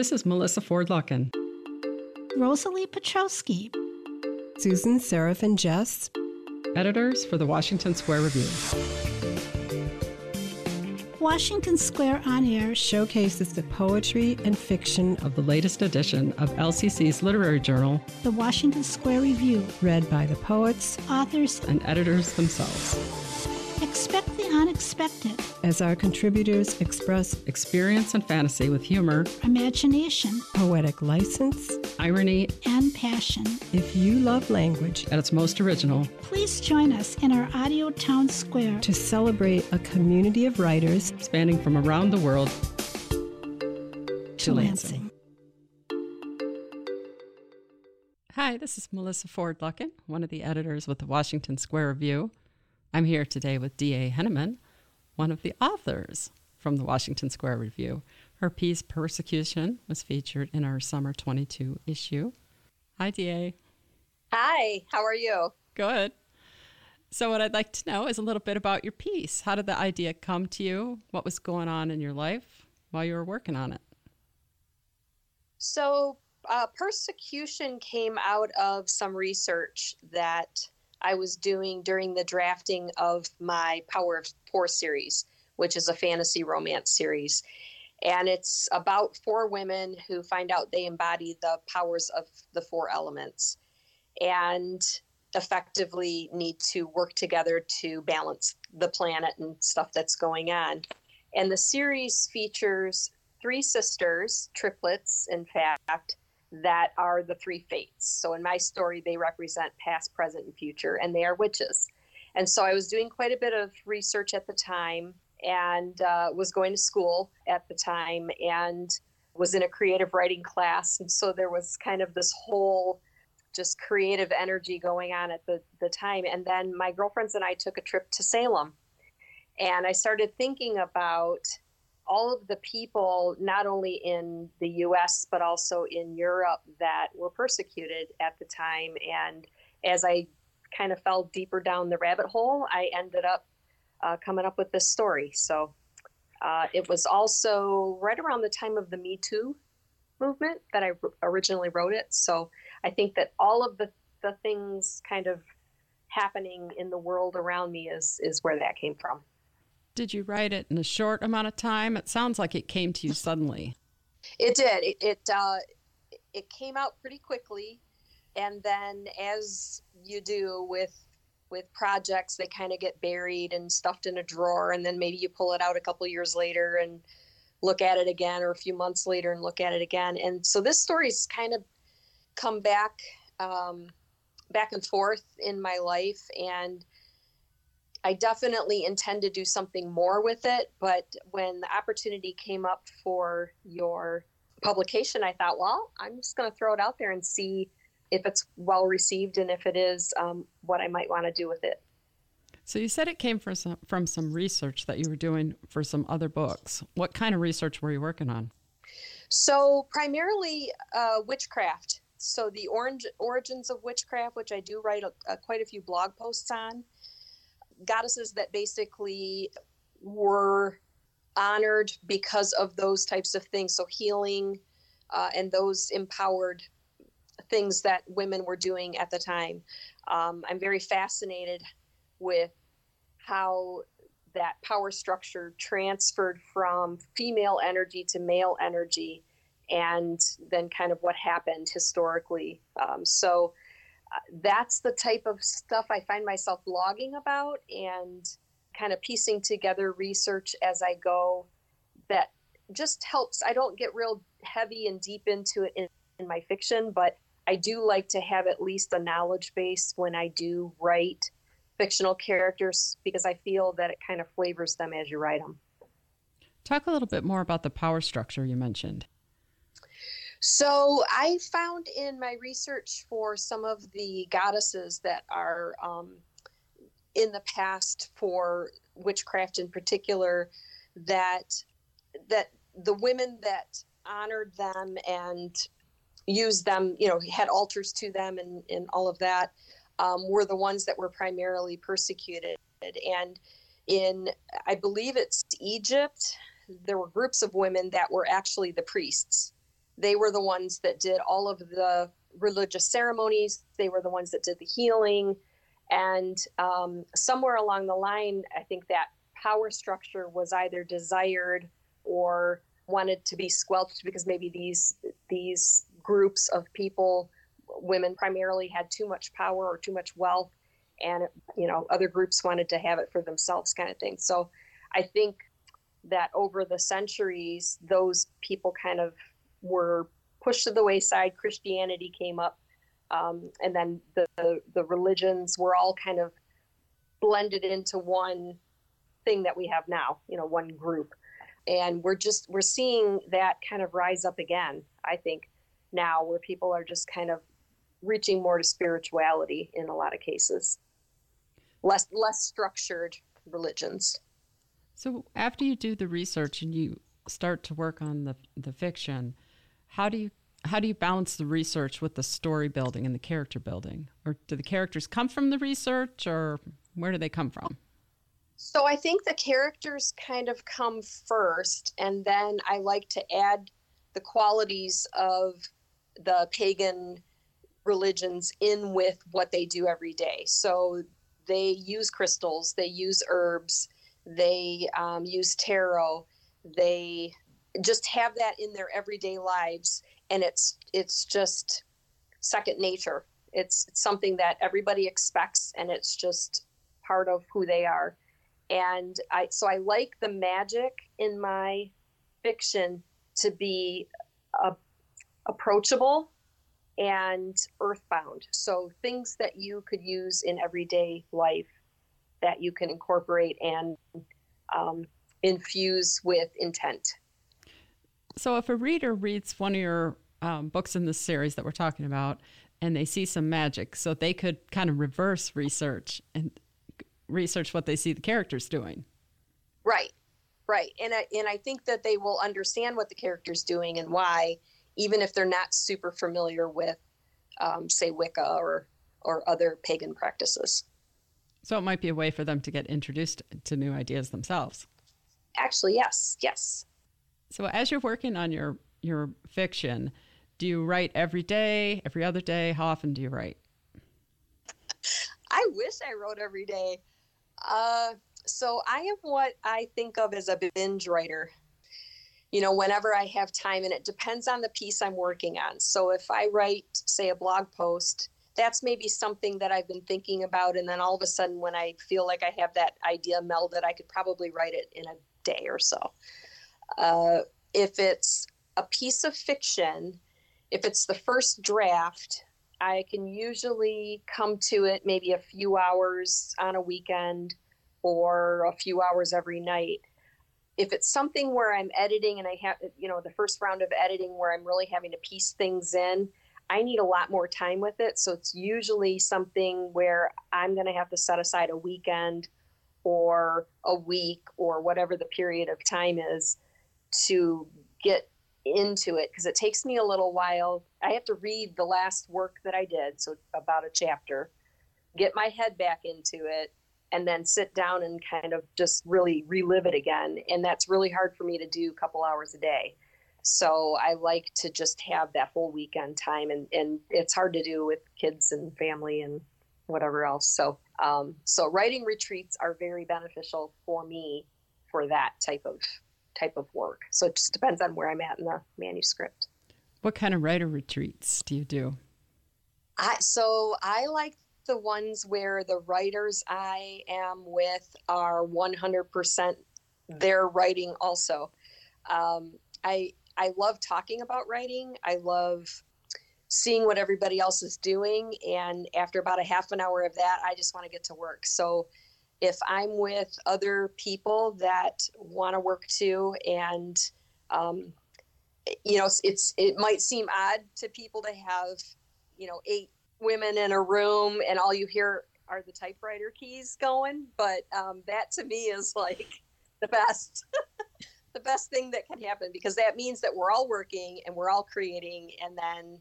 This is Melissa Ford Lucken. Rosalie Petrowski. Susan Seraphin Jess. Editors for the Washington Square Review. Washington Square On Air showcases the poetry and fiction of the latest edition of LCC's literary journal, The Washington Square Review, read by the poets, authors, and editors themselves. Expect the unexpected as our contributors express experience and fantasy with humor, imagination, poetic license, irony, and passion. If you love language at its most original, please join us in our audio town square to celebrate a community of writers spanning from around the world to, to Lansing. Hi, this is Melissa Ford Lucken, one of the editors with the Washington Square Review. I'm here today with D.A. Henneman, one of the authors from the Washington Square Review. Her piece, Persecution, was featured in our summer 22 issue. Hi, D.A. Hi, how are you? Good. So, what I'd like to know is a little bit about your piece. How did the idea come to you? What was going on in your life while you were working on it? So, uh, persecution came out of some research that I was doing during the drafting of my Power of Four series, which is a fantasy romance series. And it's about four women who find out they embody the powers of the four elements and effectively need to work together to balance the planet and stuff that's going on. And the series features three sisters, triplets, in fact, that are the three fates. So in my story, they represent past, present, and future, and they are witches. And so I was doing quite a bit of research at the time and uh, was going to school at the time and was in a creative writing class. And so there was kind of this whole just creative energy going on at the, the time. And then my girlfriends and I took a trip to Salem. And I started thinking about all of the people, not only in the US, but also in Europe, that were persecuted at the time. And as I kind of fell deeper down the rabbit hole, I ended up uh, coming up with this story. So uh, it was also right around the time of the Me Too movement that I originally wrote it. So I think that all of the, the things kind of happening in the world around me is, is where that came from. Did you write it in a short amount of time? It sounds like it came to you suddenly. It did. It it, uh, it came out pretty quickly, and then as you do with with projects, they kind of get buried and stuffed in a drawer, and then maybe you pull it out a couple years later and look at it again, or a few months later and look at it again. And so this story's kind of come back um, back and forth in my life, and I definitely intend to do something more with it. But when the opportunity came up for your publication, I thought, well, I'm just going to throw it out there and see if it's well received and if it is, um, what I might want to do with it. So you said it came from some, from some research that you were doing for some other books. What kind of research were you working on? So primarily uh, witchcraft. So the orange, origins of witchcraft, which I do write a, a, quite a few blog posts on goddesses that basically were honored because of those types of things. So healing uh, and those empowered things that women were doing at the time. Um, I'm very fascinated with how that power structure transferred from female energy to male energy and then kind of what happened historically. Um, so that's the type of stuff I find myself blogging about and kind of piecing together research as I go that just helps. I don't get real heavy and deep into it in, in my fiction, but I do like to have at least a knowledge base when I do write fictional characters because I feel that it kind of flavors them as you write them. Talk a little bit more about the power structure you mentioned. So I found in my research for some of the goddesses that are um, in the past for witchcraft in particular that that the women that honored them and used them, you know, had altars to them and, and all of that, um, were the ones that were primarily persecuted. And in, I believe it's Egypt, there were groups of women that were actually the priests they were the ones that did all of the religious ceremonies. They were the ones that did the healing. And um, somewhere along the line, I think that power structure was either desired or wanted to be squelched because maybe these these groups of people, women primarily, had too much power or too much wealth, and you know other groups wanted to have it for themselves, kind of thing. So, I think that over the centuries, those people kind of were pushed to the wayside. Christianity came up, um, and then the, the the religions were all kind of blended into one thing that we have now. You know, one group, and we're just we're seeing that kind of rise up again. I think now where people are just kind of reaching more to spirituality in a lot of cases, less less structured religions. So after you do the research and you start to work on the the fiction, how do you how do you balance the research with the story building and the character building? Or do the characters come from the research or where do they come from? So I think the characters kind of come first and then I like to add the qualities of the pagan religions in with what they do every day. So they use crystals, they use herbs, they um, use tarot, they just have that in their everyday lives, and it's it's just second nature. It's, it's something that everybody expects, and it's just part of who they are. And I so I like the magic in my fiction to be approachable and earthbound. So things that you could use in everyday life that you can incorporate and um, infuse with intent. So, if a reader reads one of your um, books in this series that we're talking about and they see some magic, so they could kind of reverse research and research what they see the characters doing. Right, right. And I, and I think that they will understand what the character's doing and why, even if they're not super familiar with, um, say, Wicca or, or other pagan practices. So it might be a way for them to get introduced to new ideas themselves. Actually, yes, yes. So as you're working on your your fiction, do you write every day, every other day? How often do you write? I wish I wrote every day. Uh, so I am what I think of as a binge writer. You know, whenever I have time, and it depends on the piece I'm working on. So if I write, say, a blog post, that's maybe something that I've been thinking about. And then all of a sudden, when I feel like I have that idea melded, I could probably write it in a day or so. Uh, if it's a piece of fiction, if it's the first draft, I can usually come to it maybe a few hours on a weekend or a few hours every night. If it's something where I'm editing and I have, you know, the first round of editing where I'm really having to piece things in, I need a lot more time with it. So it's usually something where I'm going to have to set aside a weekend or a week or whatever the period of time is to get into it because it takes me a little while. I have to read the last work that I did, so about a chapter, get my head back into it, and then sit down and kind of just really relive it again. And that's really hard for me to do a couple hours a day. So I like to just have that whole weekend time, and, and it's hard to do with kids and family and whatever else. So um, so writing retreats are very beneficial for me for that type of type of work. So it just depends on where I'm at in the manuscript. What kind of writer retreats do you do? I so I like the ones where the writers I am with are 100% their writing also. Um, I I love talking about writing. I love seeing what everybody else is doing. And after about a half an hour of that, I just want to get to work. So if I'm with other people that want to work too, and um, you know, it's, it might seem odd to people to have you know eight women in a room and all you hear are the typewriter keys going, but um, that to me is like the best. the best thing that can happen because that means that we're all working and we're all creating and then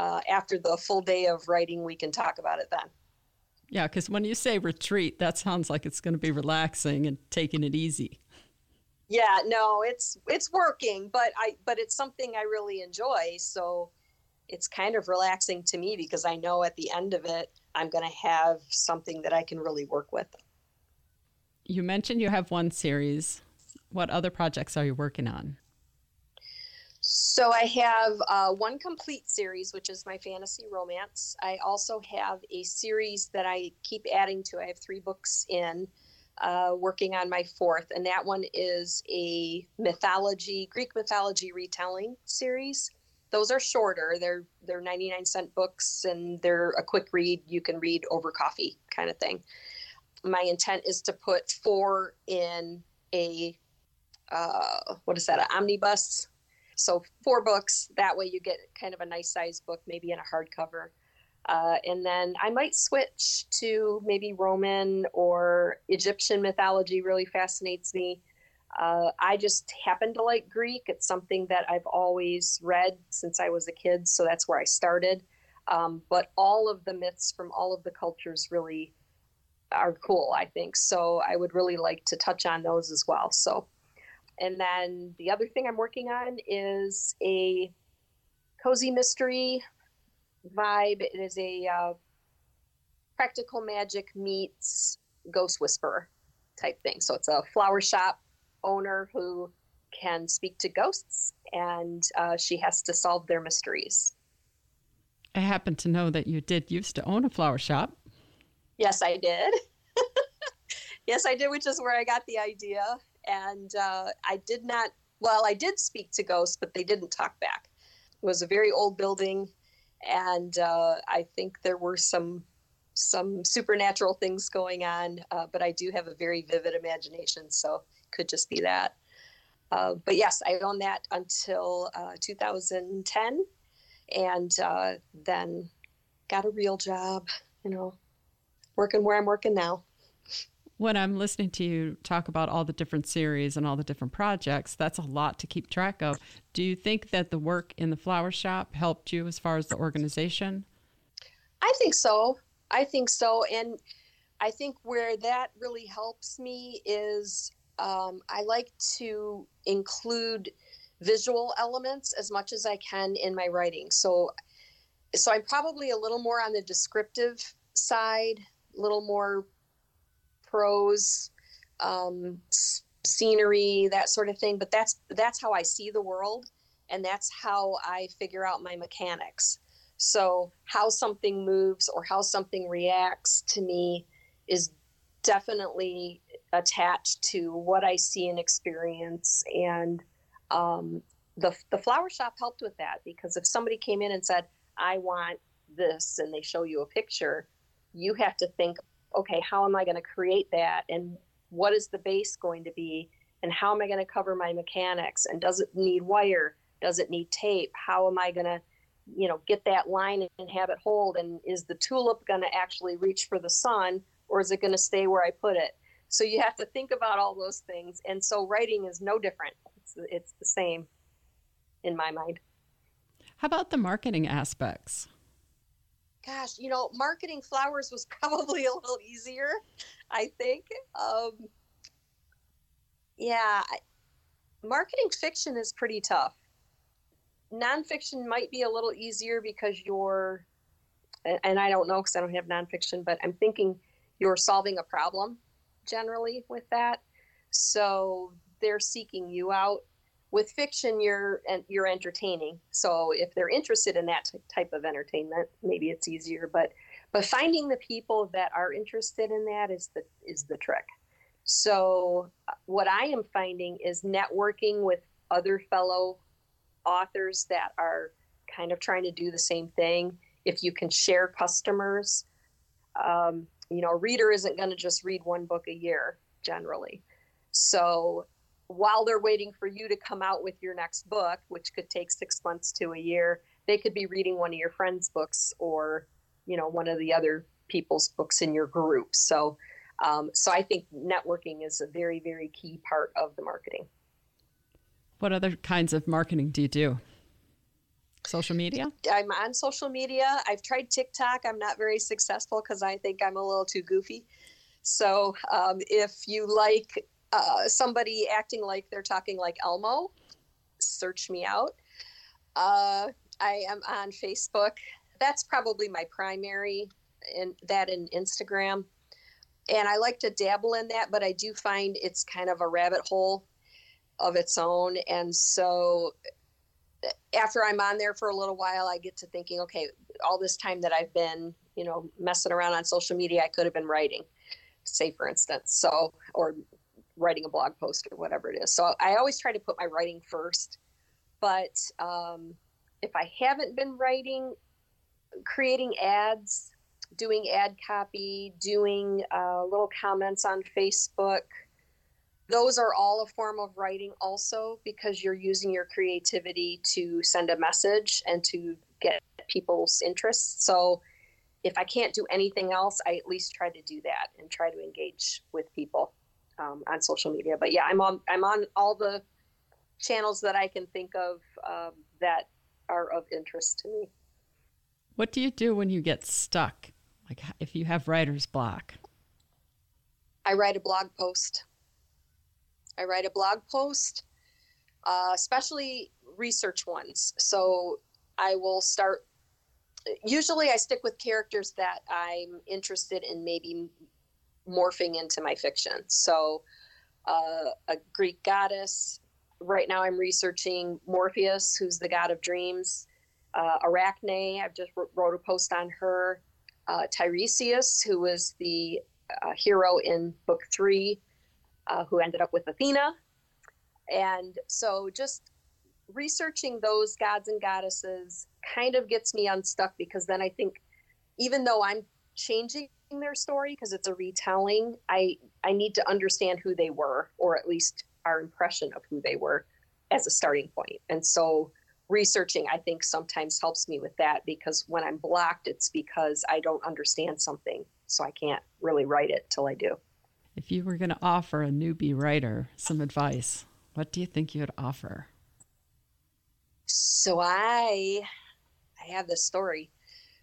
uh, after the full day of writing, we can talk about it then. Yeah, because when you say retreat, that sounds like it's going to be relaxing and taking it easy. yeah no it's it's working but i but it's something i really enjoy so it's kind of relaxing to me because i know at the end of it i'm going to have something that i can really work with You mentioned you have one series. What other projects are you working on? So i have uh, one complete series which is my fantasy romance. I also have a series that i keep adding to. I have three books in uh, working on my fourth and that one is a mythology greek mythology retelling series. Those are shorter. They're they're 99 cent books and they're a quick read. You can read over coffee kind of thing. My intent is to put four in a uh, what is that an omnibus so four books that way you get kind of a nice size book maybe in a hardcover. Uh, and then i might switch to maybe roman or egyptian mythology really fascinates me. Uh, i just happen to like greek. It's something that i've always read since i was a kid so that's where i started. Um, but all of the myths from all of the cultures really are cool i think. So i would really like to touch on those as well. So and then the other thing I'm working on is a cozy mystery vibe. It is a uh, practical magic meets ghost whisperer type thing. So it's a flower shop owner who can speak to ghosts and uh, she has to solve their mysteries. I happen to know that you did used to own a flower shop. Yes, I did. yes, I did, which is where I got the idea. And uh, I did not, well, I did speak to ghosts, but they didn't talk back. It was a very old building, and uh, I think there were some some supernatural things going on. Uh, but I do have a very vivid imagination, so it could just be that. Uh, but yes, I owned that until uh, 2010, and uh, then got a real job. You know, working where I'm working now. When I'm listening to you talk about all the different series and all the different projects, that's a lot to keep track of. Do you think that the work in the flower shop helped you as far as the organization? I think so. I think so. And I think where that really helps me is um, I like to include visual elements as much as I can in my writing. So, so I'm probably a little more on the descriptive side, a little more prose, um, scenery, that sort of thing. But that's that's how I see the world, and that's how I figure out my mechanics. So how something moves or how something reacts to me is definitely attached to what I see and experience. And um, the the flower shop helped with that because if somebody came in and said, "I want this," and they show you a picture, you have to think, okay, how am I going to create that, and what is the base going to be, and how am I going to cover my mechanics, and does it need wire? Does it need tape? How am I going to you know get that line and have it hold? And is the tulip going to actually reach for the sun or is it going to stay where i put it? So you have to think about all those things. And so writing is no different. It's, it's the same in my mind. How about the marketing aspects? Gosh you know marketing flowers was probably a little easier i think um, yeah marketing fiction is pretty tough. Nonfiction might be a little easier because you're and- and i don't know because i don't have nonfiction but i'm thinking you're solving a problem generally with that. So they're seeking you out with fiction you're you're entertaining. So if they're interested in that t- type of entertainment maybe it's easier but but finding the people that are interested in that is the is the trick. So uh, what i am finding is networking with other fellow authors that are kind of trying to do the same thing. If you can share customers um, you know a reader isn't going to just read one book a year generally. So while they're waiting for you to come out with your next book which could take six months to a year they could be reading one of your friends books or you know one of the other people's books in your group so um, so i think networking is a very very key part of the marketing What other kinds of marketing do you do? Social media? I'm on social media. I've tried TikTok. I'm not very successful because I think I'm a little too goofy. So um, if you like uh, somebody acting like they're talking like Elmo, search me out. Uh, I am on Facebook. That's probably my primary, and that in Instagram. And I like to dabble in that, but I do find it's kind of a rabbit hole of its own. And so after I'm on there for a little while, I get to thinking, okay, all this time that I've been, you know, messing around on social media, I could have been writing, say for instance. So, or writing a blog post or whatever it is. So I always try to put my writing first. But um, if I haven't been writing, creating ads, doing ad copy, doing uh, little comments on Facebook, those are all a form of writing also because you're using your creativity to send a message and to get people's interest. So if I can't do anything else, I at least try to do that and try to engage with people um, on social media. But yeah, I'm on I'm on all the channels that I can think of um, that are of interest to me. What do you do when you get stuck? Like if you have writer's block? I write a blog post. I write a blog post, uh, especially research ones. So I will start. Usually, I stick with characters that I'm interested in maybe morphing into my fiction. So, uh, a Greek goddess. Right now, I'm researching Morpheus, who's the god of dreams. Uh, Arachne, I've just wrote a post on her. Uh, Tiresias, who was the uh, hero in book three, uh, who ended up with Athena. And so, just researching those gods and goddesses kind of gets me unstuck because then I think, even though I'm changing their story because it's a retelling, I I need to understand who they were, or at least our impression of who they were, as a starting point. And so researching i think sometimes helps me with that because when i'm blocked it's because i don't understand something so i can't really write it till i do. If you were going to offer a newbie writer some advice what do you think you would offer? So i i have this story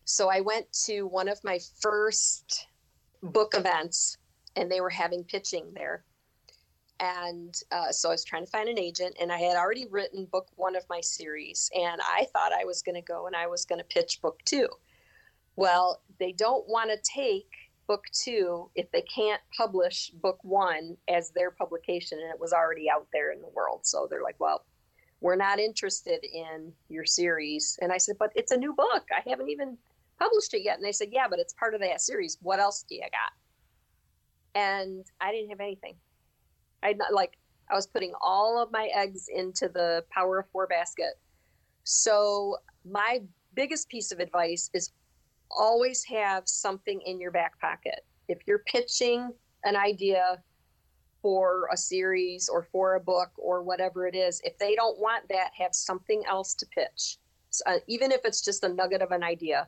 so I went to one of my first book events and they were having pitching there. And uh, so I was trying to find an agent, and I had already written book one of my series. And I thought I was going to go and I was going to pitch book two. Well, they don't want to take book two if they can't publish book one as their publication, and it was already out there in the world. So they're like, well, we're not interested in your series. And I said, but it's a new book. I haven't even published it yet. And they said, yeah, but it's part of that series. What else do you got? And I didn't have anything. I not like I was putting all of my eggs into the power of four basket. So my biggest piece of advice is always have something in your back pocket. If you're pitching an idea for a series or for a book or whatever it is, if they don't want that, have something else to pitch. So, uh, even if it's just a nugget of an idea,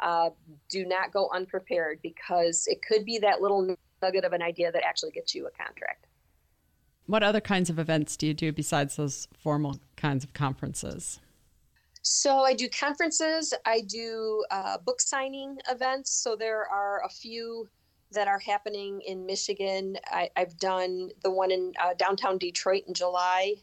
uh, do not go unprepared because it could be that little nugget of an idea that actually gets you a contract. What other kinds of events do you do besides those formal kinds of conferences? So I do conferences, I do uh, book signing events. So there are a few that are happening in Michigan. I, have done the one in uh, downtown Detroit in July.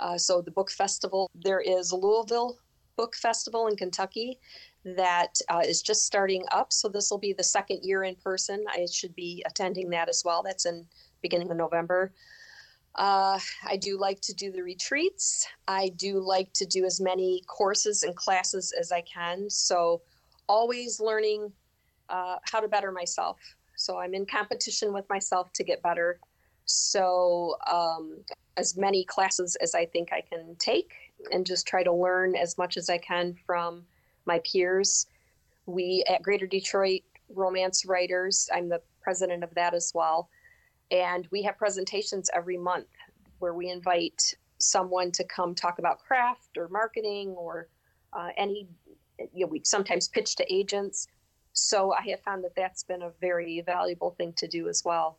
Uh, so the book festival. There is Louisville Book Festival in Kentucky that uh, is just starting up. So this will be the second year in person. I should be attending that as well. That's in beginning of November. Uh, I do like to do the retreats. I do like to do as many courses and classes as I can. So always learning uh, how to better myself. So I'm in competition with myself to get better. So um, as many classes as I think I can take and just try to learn as much as I can from my peers. We at Greater Detroit Romance Writers, I'm the president of that as well. And we have presentations every month where we invite someone to come talk about craft or marketing or uh, any, you know, we sometimes pitch to agents. So I have found that that's been a very valuable thing to do as well.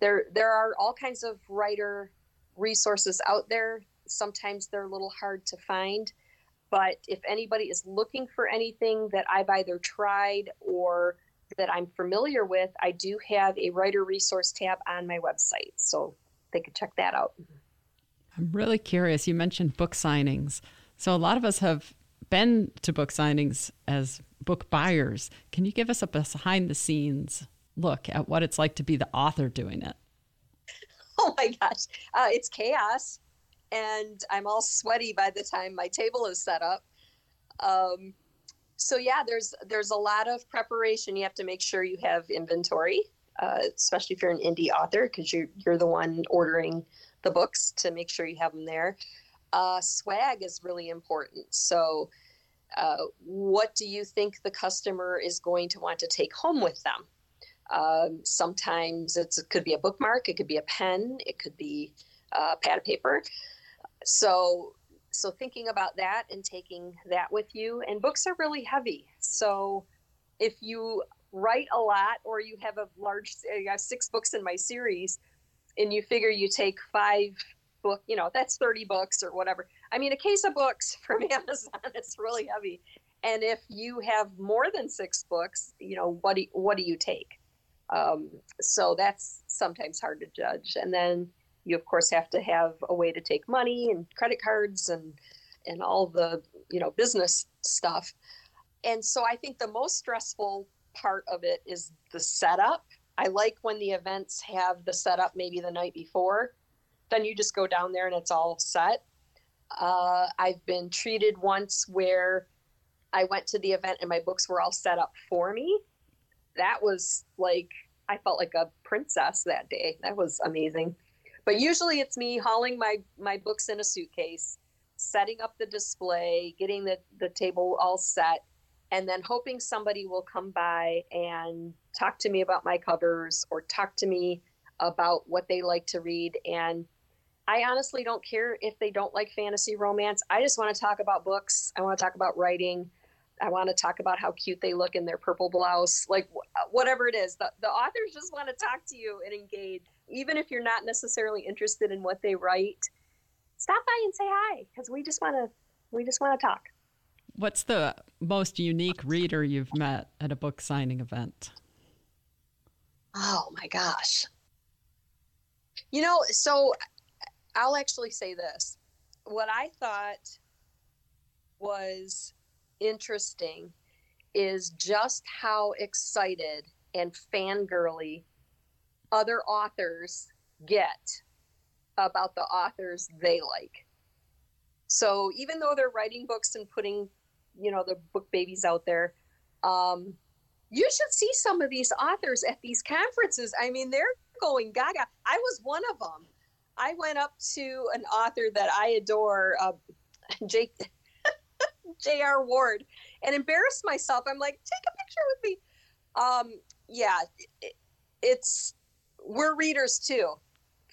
There, there are all kinds of writer resources out there. Sometimes they're a little hard to find. But if anybody is looking for anything that I've either tried or that I'm familiar with, I do have a writer resource tab on my website. So they could check that out. I'm really curious. You mentioned book signings. So a lot of us have been to book signings as book buyers. Can you give us a behind the scenes look at what it's like to be the author doing it? Oh my gosh, uh, it's chaos, and I'm all sweaty by the time my table is set up. Um, so yeah, there's there's a lot of preparation. You have to make sure you have inventory, uh, especially if you're an indie author, because you're you're the one ordering the books to make sure you have them there. Uh, swag is really important. So, uh, what do you think the customer is going to want to take home with them? Um, sometimes it could be a bookmark, it could be a pen, it could be a uh, pad of paper. So, so thinking about that and taking that with you, and books are really heavy. So, if you write a lot or you have a large, I have six books in my series, and you figure you take five book, you know, that's 30 books or whatever. I mean, a case of books from Amazon is really heavy. And if you have more than six books, you know, what do, what do you take? Um, so that's sometimes hard to judge. And then you, of course, have to have a way to take money and credit cards and, and all the, you know, business stuff. And so I think the most stressful part of it is the setup I like when the events have the setup maybe the night before. Then you just go down there and it's all set. Uh, I've been treated once where I went to the event and my books were all set up for me. That was like, I felt like a princess that day. That was amazing. But usually it's me hauling my, my books in a suitcase, setting up the display, getting the, the table all set, and then hoping somebody will come by and talk to me about my covers or talk to me about what they like to read. And I honestly don't care if they don't like fantasy romance. I just want to talk about books. I want to talk about writing. I want to talk about how cute they look in their purple blouse, like whatever it is. The, the authors just want to talk to you and engage. Even if you're not necessarily interested in what they write, stop by and say hi because we just want to we just want to talk. What's the most unique reader you've met at a book signing event? Oh my gosh. You know, so I'll actually say this. What I thought was interesting is just how excited and fangirly other authors get about the authors they like. So even though they're writing books and putting, you know, the book babies out there, um, you should see some of these authors at these conferences. I mean, they're going gaga. I was one of them. I went up to an author that I adore, uh, Jake J.R. Ward, and embarrassed myself. I'm like, take a picture with me. Um, yeah, it, it's we're readers too,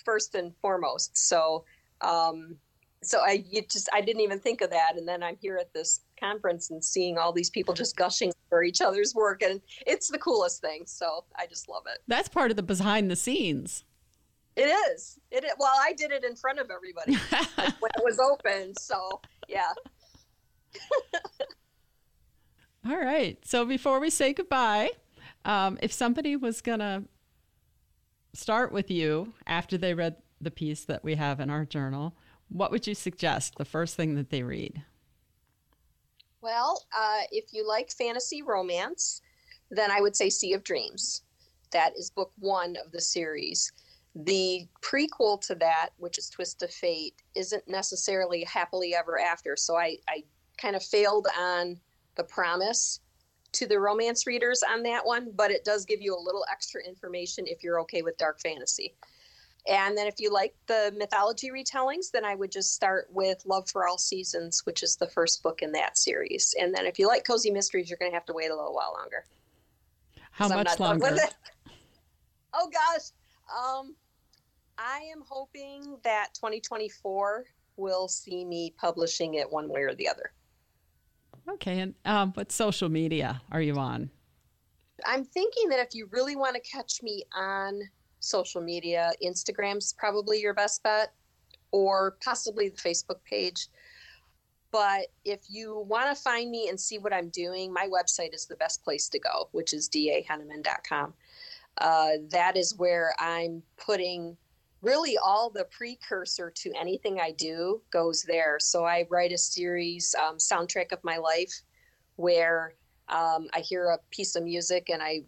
first and foremost. So, um, so I you just I didn't even think of that, and then I'm here at this conference and seeing all these people just gushing for each other's work, and it's the coolest thing. So I just love it. That's part of the behind the scenes. It is. It is. Well, I did it in front of everybody when it was open. So yeah. all right. So before we say goodbye, um, if somebody was gonna start with you after they read the piece that we have in our journal, what would you suggest the first thing that they read? Well, uh, if you like fantasy romance, then I would say Sea of Dreams. That is book one of the series. The prequel to that, which is Twist of Fate, isn't necessarily happily ever after. So I, I kind of failed on the promise to the romance readers on that one, but it does give you a little extra information if you're okay with dark fantasy. And then if you like the mythology retellings, then I would just start with Love for All Seasons, which is the first book in that series. And then if you like cozy mysteries, you're going to have to wait a little while longer. How much longer? Oh gosh. Um, I am hoping that 2024 will see me publishing it one way or the other. Okay. And um, what social media are you on? I'm thinking that if you really want to catch me on social media. Instagram's probably your best bet, or possibly the Facebook page. But if you want to find me and see what I'm doing, my website is the best place to go, which is dahenneman.com. Uh, that is where I'm putting really all the precursor to anything I do goes there. So I write a series, um, Soundtrack of My Life, where um, I hear a piece of music and I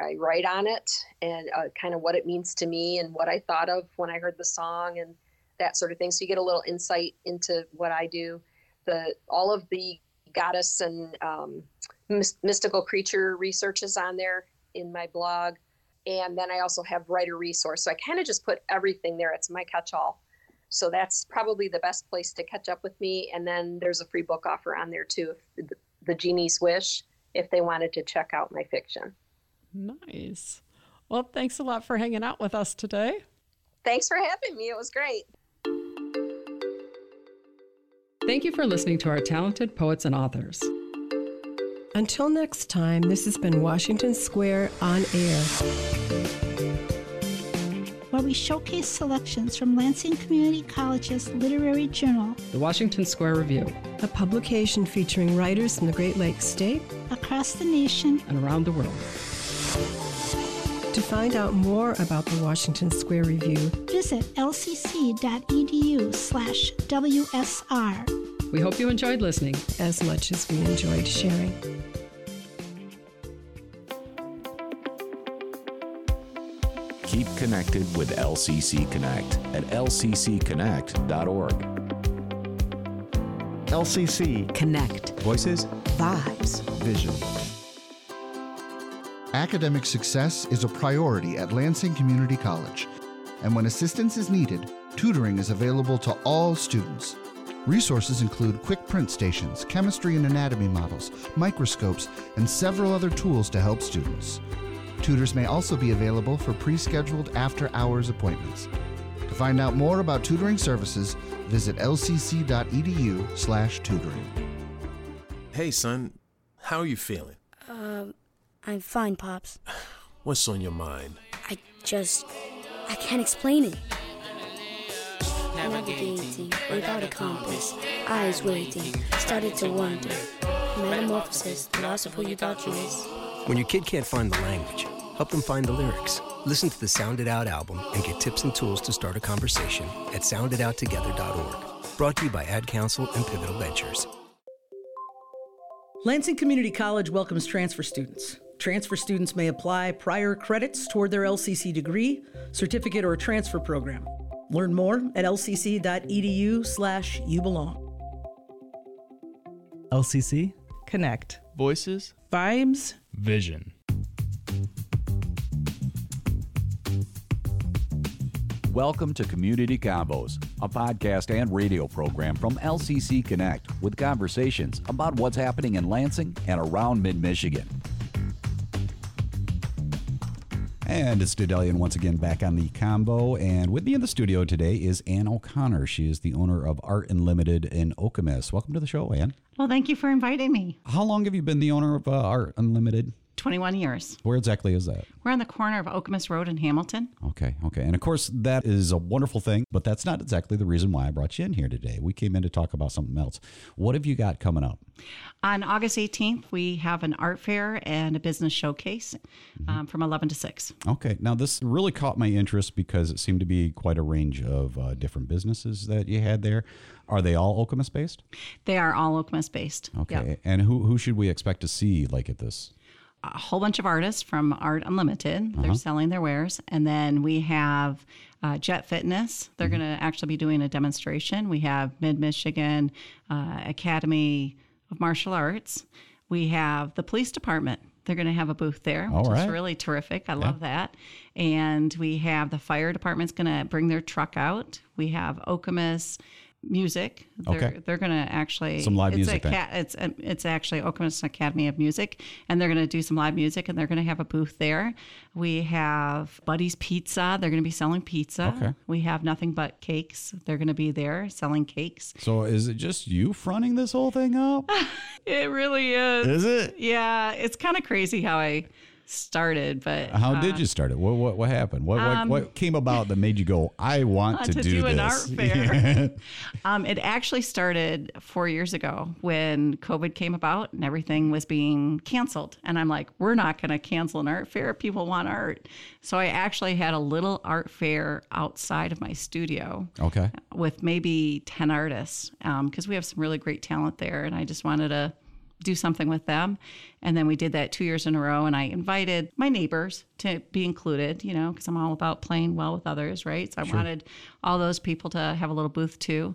I write on it and uh, kind of what it means to me and what I thought of when I heard the song and that sort of thing. So you get a little insight into what I do. The all of the goddess and um, mystical creature research is on there in my blog, and then I also have writer resource. So I kind of just put everything there. It's my catch-all. So that's probably the best place to catch up with me. And then there's a free book offer on there too, the, the Genie's Wish, if they wanted to check out my fiction. Nice. Well, thanks a lot for hanging out with us today. Thanks for having me. It was great. Thank you for listening to our talented poets and authors. Until next time, this has been Washington Square on Air. Where we showcase selections from Lansing Community College's literary journal, The Washington Square Review, a publication featuring writers from the Great Lakes State across the nation, and around the world. To find out more about the Washington Square Review, visit lcc.edu slash WSR. We hope you enjoyed listening. as much as we enjoyed sharing. Keep connected with LCC Connect at lccconnect.org. LCC Connect. Voices Vibes. Vision. Academic success is a priority at Lansing Community College, and when assistance is needed, tutoring is available to all students. Resources include quick print stations, chemistry and anatomy models, microscopes, and several other tools to help students. Tutors may also be available for pre scheduled after hours appointments. To find out more about tutoring services, visit lcc.edu/slash tutoring. Hey, son, how are you feeling? Um, I'm fine, Pops. What's on your mind? I just. I can't explain it. Navigating without a compass, eyes waiting, started to wonder. Metamorphosis, the loss of who you thought you is. When your kid can't find the language, help them find the lyrics. Listen to the Sound It Out album and get tips and tools to start a conversation at sounditouttogether.org. Brought to you by Ad Council and Pivotal Ventures. Lansing Community College welcomes transfer students. Transfer students may apply prior credits toward their LCC degree, certificate, or transfer program. Learn more at lcc.edu slash you belong. LCC Connect. Voices Vibes. Vision. Welcome to Community Convos, a podcast and radio program from LCC Connect with conversations about what's happening in Lansing and around mid Michigan. And it's Dedelian once again back on the convo. And with me in the studio today is Anne O'Conner. She is the owner of Art Unlimited in Okemos. Welcome to the show, Anne. Well, thank you for inviting me. How long have you been the owner of uh, Art Unlimited? 21 years. Where exactly is that? We're on the corner of Okemos Road in Hamilton. Okay, okay. And of course, that is a wonderful thing, but that's not exactly the reason why I brought you in here today. We came in to talk about something else. What have you got coming up? On August 18th, we have an art fair and a business showcase um, from 11 to 6. Okay. Now, this really caught my interest because it seemed to be quite a range of uh, different businesses that you had there. Are they all Okemos based? They are all Okemos based. Okay. Yep. And who, who should we expect to see like at this? A whole bunch of artists from Art Unlimited. They're Uh-huh. selling their wares. And then we have uh, Jet Fitness. They're Mm-hmm. going to actually be doing a demonstration. We have Mid Michigan uh, Academy of Martial Arts. We have the police department. They're going to have a booth there, All which is really terrific. I love that. And we have the fire department's going to bring their truck out. We have Okemos music. They're, Okay. They're going to actually Some live it's music A, ca- it's a, it's actually Okemos Academy of Music, and they're going to do some live music, and they're going to have a booth there. We have Buddy's Pizza. They're going to be selling pizza. Okay. We have Nothing Bundt Cakes. They're going to be there selling cakes. So is it just you fronting this whole thing up? It really is. Is it? Yeah, it's kind of crazy how I started. But How uh, did you start it? What what, what happened? What, Um, what what came about that made you go? I want to, to do, do an art fair. Um, it actually started four years ago when COVID came about and everything was being canceled. And I'm like, we're not going to cancel an art fair. People want art. So I actually had a little art fair outside of my studio okay. with maybe 10 artists because we have some really great talent there. And I just wanted to do something with them. And then we did that two years in a row. And I invited my neighbors to be included, you know, because I'm all about playing well with others, right? So I Sure. wanted all those people to have a little booth too.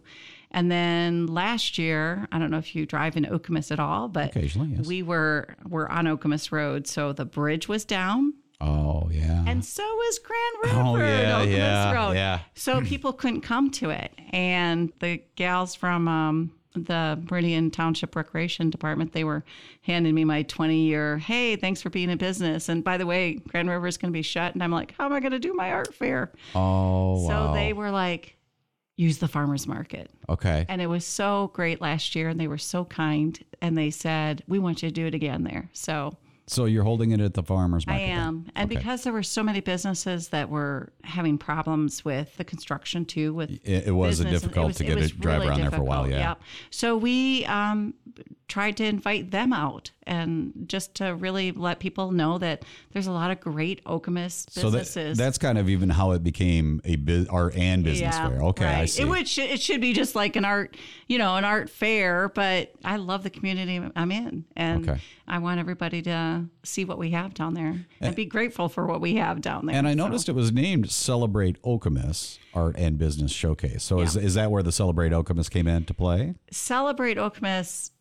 And then last year, I don't know if you drive in Okemos at all, but Occasionally, yes. we were were on Okemos Road. So the bridge was down. Oh yeah. And so was Grand River. Oh, yeah, Okemos yeah, Road. yeah. So people couldn't come to it, and the gals from um, the Meridian Township Recreation Department they were handing me my 20 year. Hey, thanks for being in business. And by the way, Grand River is going to be shut, and I'm like, how am I going to do my art fair? Oh So wow. they were like, use the farmers market. okay. And it was so great last year, and they were so kind, and they said, we want you to do it again there. So So you're holding it at the farmers I market. then? am. And Okay. because there were so many businesses that were having problems with the construction too, with It- it was business, difficult was- to get a drive really around there for a while, difficult, yeah. So we um, tried to invite them out and just to really let people know that there's a lot of great Okemos So that, businesses. that's kind of even how it became a biz, art and business Yeah, fair. Okay, I see. It sh- it should be just like an art, you know, an art fair. But I love the community I'm in, and Okay. I want everybody to see what we have down there and be grateful for what we have down there. and I So- noticed it was named Celebrate Okemos Art and Business Showcase. So is, is that where the Celebrate Okemos came into play? Celebrate Okemos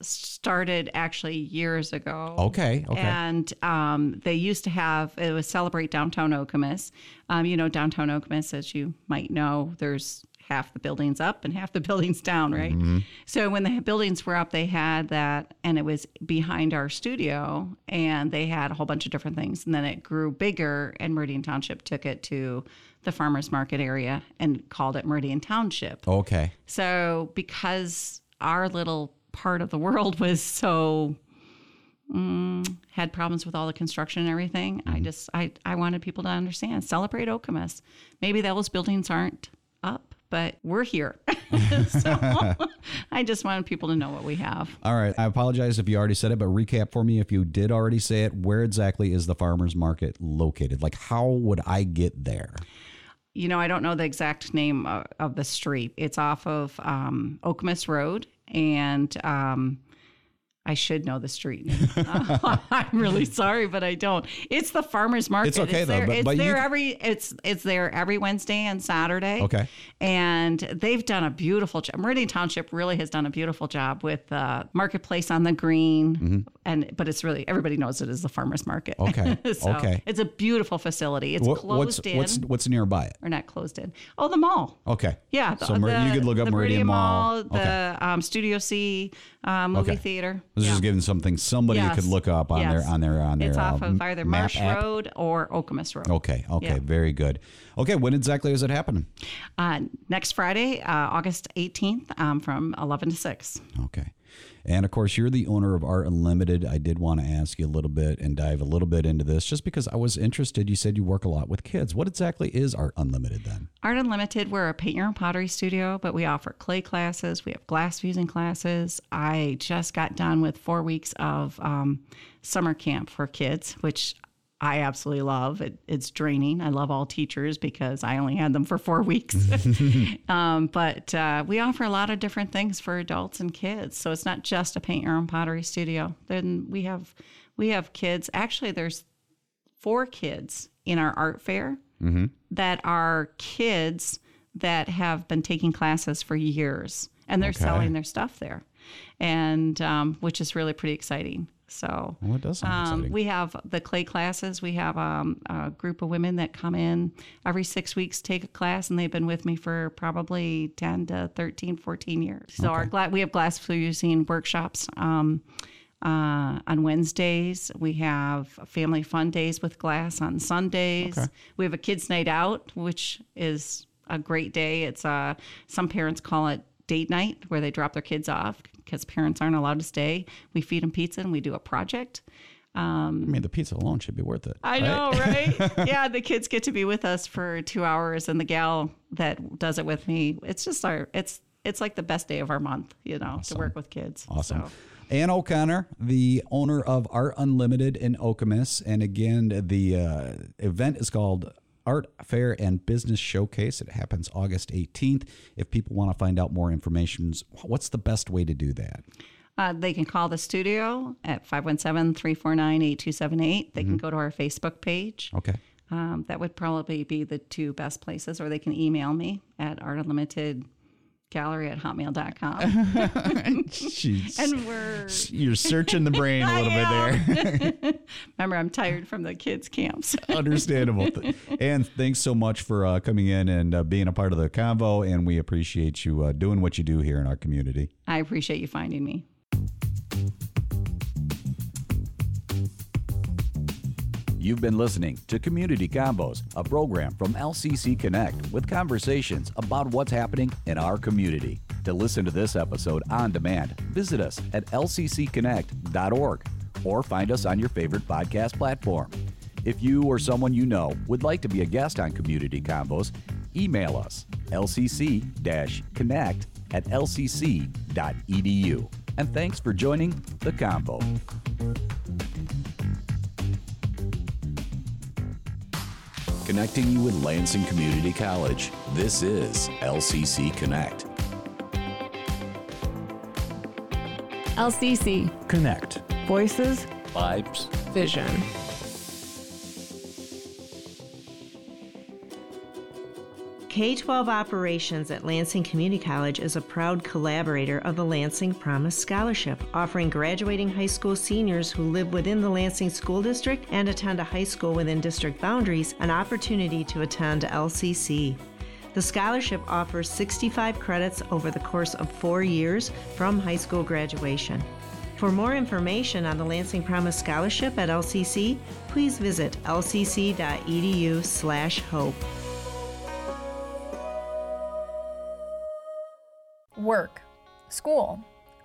started actually years ago. Okay, okay. And um, they used to have it was Celebrate Downtown Okemos. Um, you know, downtown Okemos, as you might know, there's half the buildings up and half the buildings down, right? Mhm. So when the buildings were up, they had that, and it was behind our studio, and they had a whole bunch of different things. And then it grew bigger, and Meridian Township took it to the farmers market area and called it Meridian Township. Okay. So because our little part of the world was so mm, had problems with all the construction and everything, I just I I wanted people to understand celebrate Okemos. Maybe those buildings aren't up, but we're here. so I just wanted people to know what we have. All right. I apologize if you already said it, but recap for me if you did already say it. Where exactly is the farmers market located? Like, how would I get there? You know, I don't know the exact name of, of the street. It's off of um, Okemos Road, and um, I should know the street name. I'm really sorry, but I don't. It's the farmers market. It's okay, though, there, but- it's but you there can- every. It's it's there every Wednesday and Saturday. Okay. and they've done a beautiful job. Meridian Township really has done a beautiful job with uh, marketplace on the green, Mhm. And but it's really everybody knows it as the farmers market. Okay, so okay. It's a beautiful facility. It's What- closed what's, in. What's, what's nearby it? or not closed in. Oh, the mall. Okay. Yeah, the, so the- you could look up the Meridian, Mall. the okay. um, Studio C uh, movie Okay. theater. I was just giving something somebody Yes. could look up on Yes. their on their on their It's off uh, of either Marsh app. Road or Okemos Road. Okay. Okay. Yeah. Very good. Okay. When exactly is it happening? Uh, next Friday, uh, August 18th, um, from 11 to 6. Okay. And of course, you're the owner of Art Unlimited. I did want to ask you a little bit and dive a little bit into this just because I was interested. You said you work a lot with kids. What exactly is Art Unlimited then? Art Unlimited, we're a paint your own pottery studio, but we offer clay classes. We have glass fusing classes. I just got done with four weeks of um, summer camp for kids, which I absolutely love. It, it's draining. I love all teachers because I only had them for four weeks. um, but uh, we offer a lot of different things for adults and kids. So it's not just a paint your own pottery studio. Then we have we have kids. Actually, there's four kids in our art fair Mm-hmm. that are kids that have been taking classes for years and they're Okay. selling their stuff there and um, which is really pretty exciting so Well, it does sound um, exciting. we have the clay classes we have um, a group of women that come in every six weeks take a class and they've been with me for probably 10 to 13 14 years so our gla- we have glass fusing workshops um, uh, on Wednesdays. We have family fun days with glass on Sundays. Okay. We have a kids' night out, which is a great day. It's uh, some parents call it date night, where they drop their kids off because parents aren't allowed to stay. We feed them pizza and we do a project. Um, I mean, the pizza alone should be worth it. I right? know, right? yeah, the kids get to be with us for two hours, and the gal that does it with me, it's just our, it's it's like the best day of our month, you know, to work with kids. Awesome. So, Anne O'Conner, the owner of Art Unlimited in Okemos. And again, the uh, event is called Art Fair and Business Showcase. It happens August 18th. If people want to find out more information, what's the best way to do that? Uh, they can call the studio at 517 349 8278. They can go to our Facebook page. Okay. Um, that would probably be the two best places, or they can email me at artunlimitedgallery at hotmail.com. Jeez. and we're. You're searching the brain a little bit there. Remember, I'm tired from the kids' camps. Understandable. and thanks so much for uh, coming in and uh, being a part of the convo. And we appreciate you uh, doing what you do here in our community. I appreciate you finding me. You've been listening to Community Convos, a program from LCC Connect with conversations about what's happening in our community. To listen to this episode on demand, visit us at lccconnect.org or find us on your favorite podcast platform. If you or someone you know would like to be a guest on Community Convos, email us lcc-connect at lcc.edu. And thanks for joining the Convo. Connecting you with Lansing Community College. This is LCC Connect. LCC. Connect. Voices. Vibes. Vision. K 12 Operations at Lansing Community College is a proud collaborator of the Lansing Promise Scholarship, offering graduating high school seniors who live within the Lansing School District and attend a high school within district boundaries an opportunity to attend LCC. The scholarship offers 65 credits over the course of four years from high school graduation. For more information on the Lansing Promise Scholarship at LCC, please visit lcc.edu/hope. Work, school,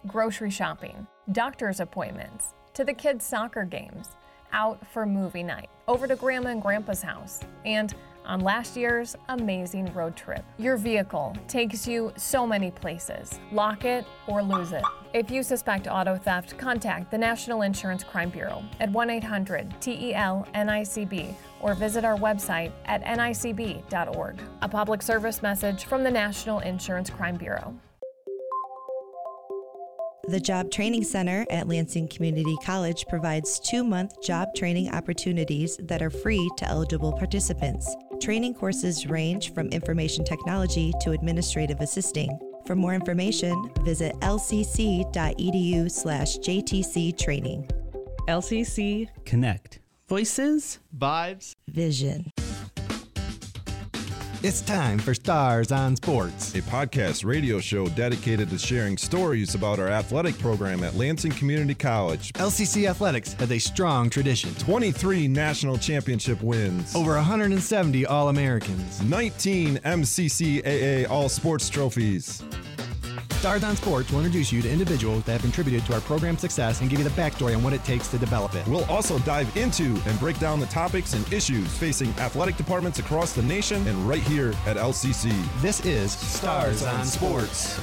grocery shopping, doctor's appointments, to the kids' soccer games, out for movie night, over to Grandma and Grandpa's house, and on last year's amazing road trip. Your vehicle takes you so many places. Lock it or lose it. If you suspect auto theft, contact the National Insurance Crime Bureau at 1 800 TEL NICB or visit our website at nicb.org. A public service message from the National Insurance Crime Bureau. The Job Training Center at Lansing Community College provides two month job training opportunities that are free to eligible participants. Training courses range from information technology to administrative assisting. For more information, visit lcc.edu/slash JTC training. LCC. Connect. Voices. Vibes. Vision. It's time for Stars on Sports, a podcast radio show dedicated to sharing stories about our athletic program at Lansing Community College. LCC Athletics has a strong tradition 23 national championship wins, over 170 All Americans, 19 MCCAA All Sports trophies. Stars on Sports will introduce you to individuals that have contributed to our program's success and give you the backstory on what it takes to develop it. We'll also dive into and break down the topics and issues facing athletic departments across the nation and right here at LCC. This is Stars on Sports.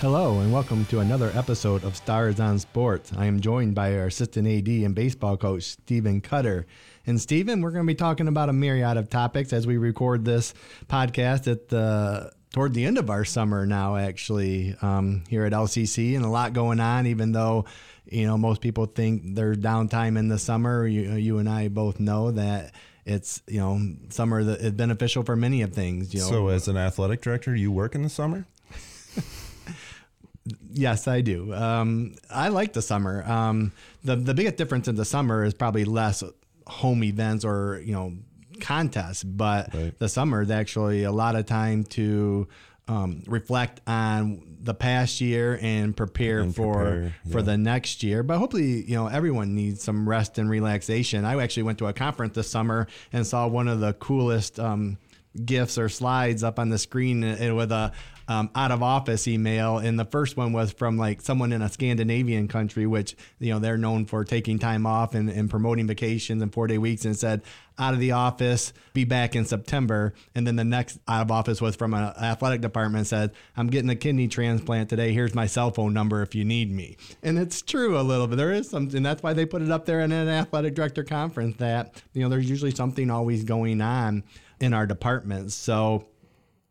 Hello, and welcome to another episode of Stars on Sports. I am joined by our assistant AD and baseball coach, Stephen Cutter. And Stephen, we're going to be talking about a myriad of topics as we record this podcast at the toward the end of our summer now, actually, um, here at LCC, and a lot going on. Even though you know most people think there's downtime in the summer, you, you and I both know that it's you know summer that is beneficial for many of things. You know, So, as an athletic director, you work in the summer? Yes, I do. Um, I like the summer. Um, the the biggest difference in the summer is probably less home events or you know contests, but the summer is actually a lot of time to um, reflect on the past year and prepare And for prepare, for the next year. But hopefully, you know, everyone needs some rest and relaxation. I actually went to a conference this summer and saw one of the coolest um, gifs or slides up on the screen uh, with a um, out of office email. And the first one was from like someone in a scandinavian country which you know they're known for taking time off and, and promoting vacations and four day weeks and said out of the office be back in september. And then the next out of office was from an athletic department said i'm getting a kidney transplant today. Here's my cell phone number if you need me. And it's true a little bit. There is something that's why they put it up there in an athletic director conference that you know there's usually something always going on in our departments. So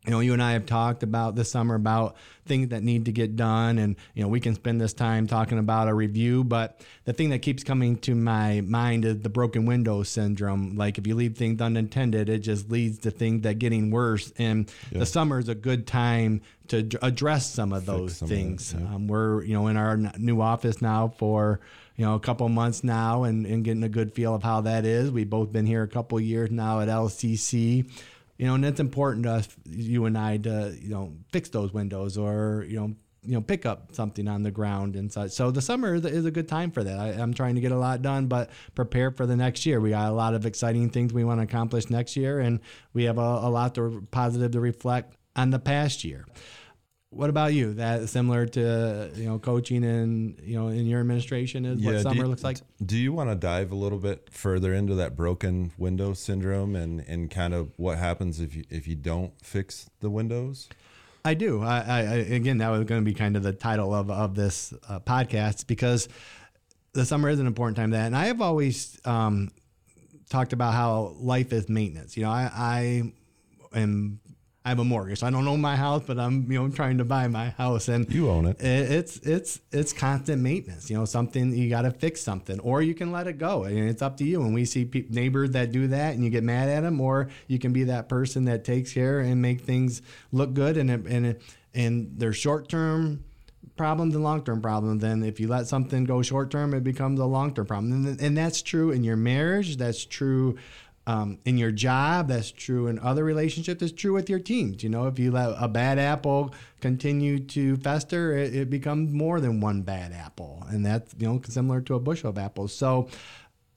you know, you and I have talked about this summer about things that need to get done, and you know, we can spend this time talking about a review. But the thing that keeps coming to my mind is the broken window syndrome. Like if you leave things unintended, it just leads to things that getting worse. And Yeah. the summer is a good time to address some of those some of that, things. um, we're you know in our new office now for you know a couple months now, and, and getting a good feel of how that is. We've both been here a couple years now at LCC you know, and it's important to us, you and I, to you know fix those windows or you know you know pick up something on the ground and such. So the summer is, a good time for that. I, I'm trying to get a lot done, but prepare for the next year. We got a lot of exciting things we want to accomplish next year, and we have a, a lot to positive to reflect on the past year. What about you? That similar to you know coaching and you know in your administration is what summer you- looks like. Do you want to dive a little bit further into that broken window syndrome and, and kind of what happens if you if you don't fix the windows? I do. I, I, I again, that was going to be kind of the title of of this uh, podcast because the summer is an important time. That, and I have always um, talked about how life is maintenance. You know, I, I am. I have a mortgage. So I don't own my house, but I'm you know trying to buy my house, and you own it. It's it's it's constant maintenance. You know, something you got to fix something, or you can let it go, and it's up to you. And we see pe- neighbors that do that, and you get mad at them, or you can be that person that takes care and make things look good, and it, and it, and there's short term problems and long term problems. Then if you let something go short term, it becomes a long term problem, and, and that's true in your marriage. That's true um, in your job. That's true in other relationships. It's true with your teams. You know, if you let a bad apple continue to fester, it, it becomes more than one bad apple, and that's you know similar to a bushel of apples. So.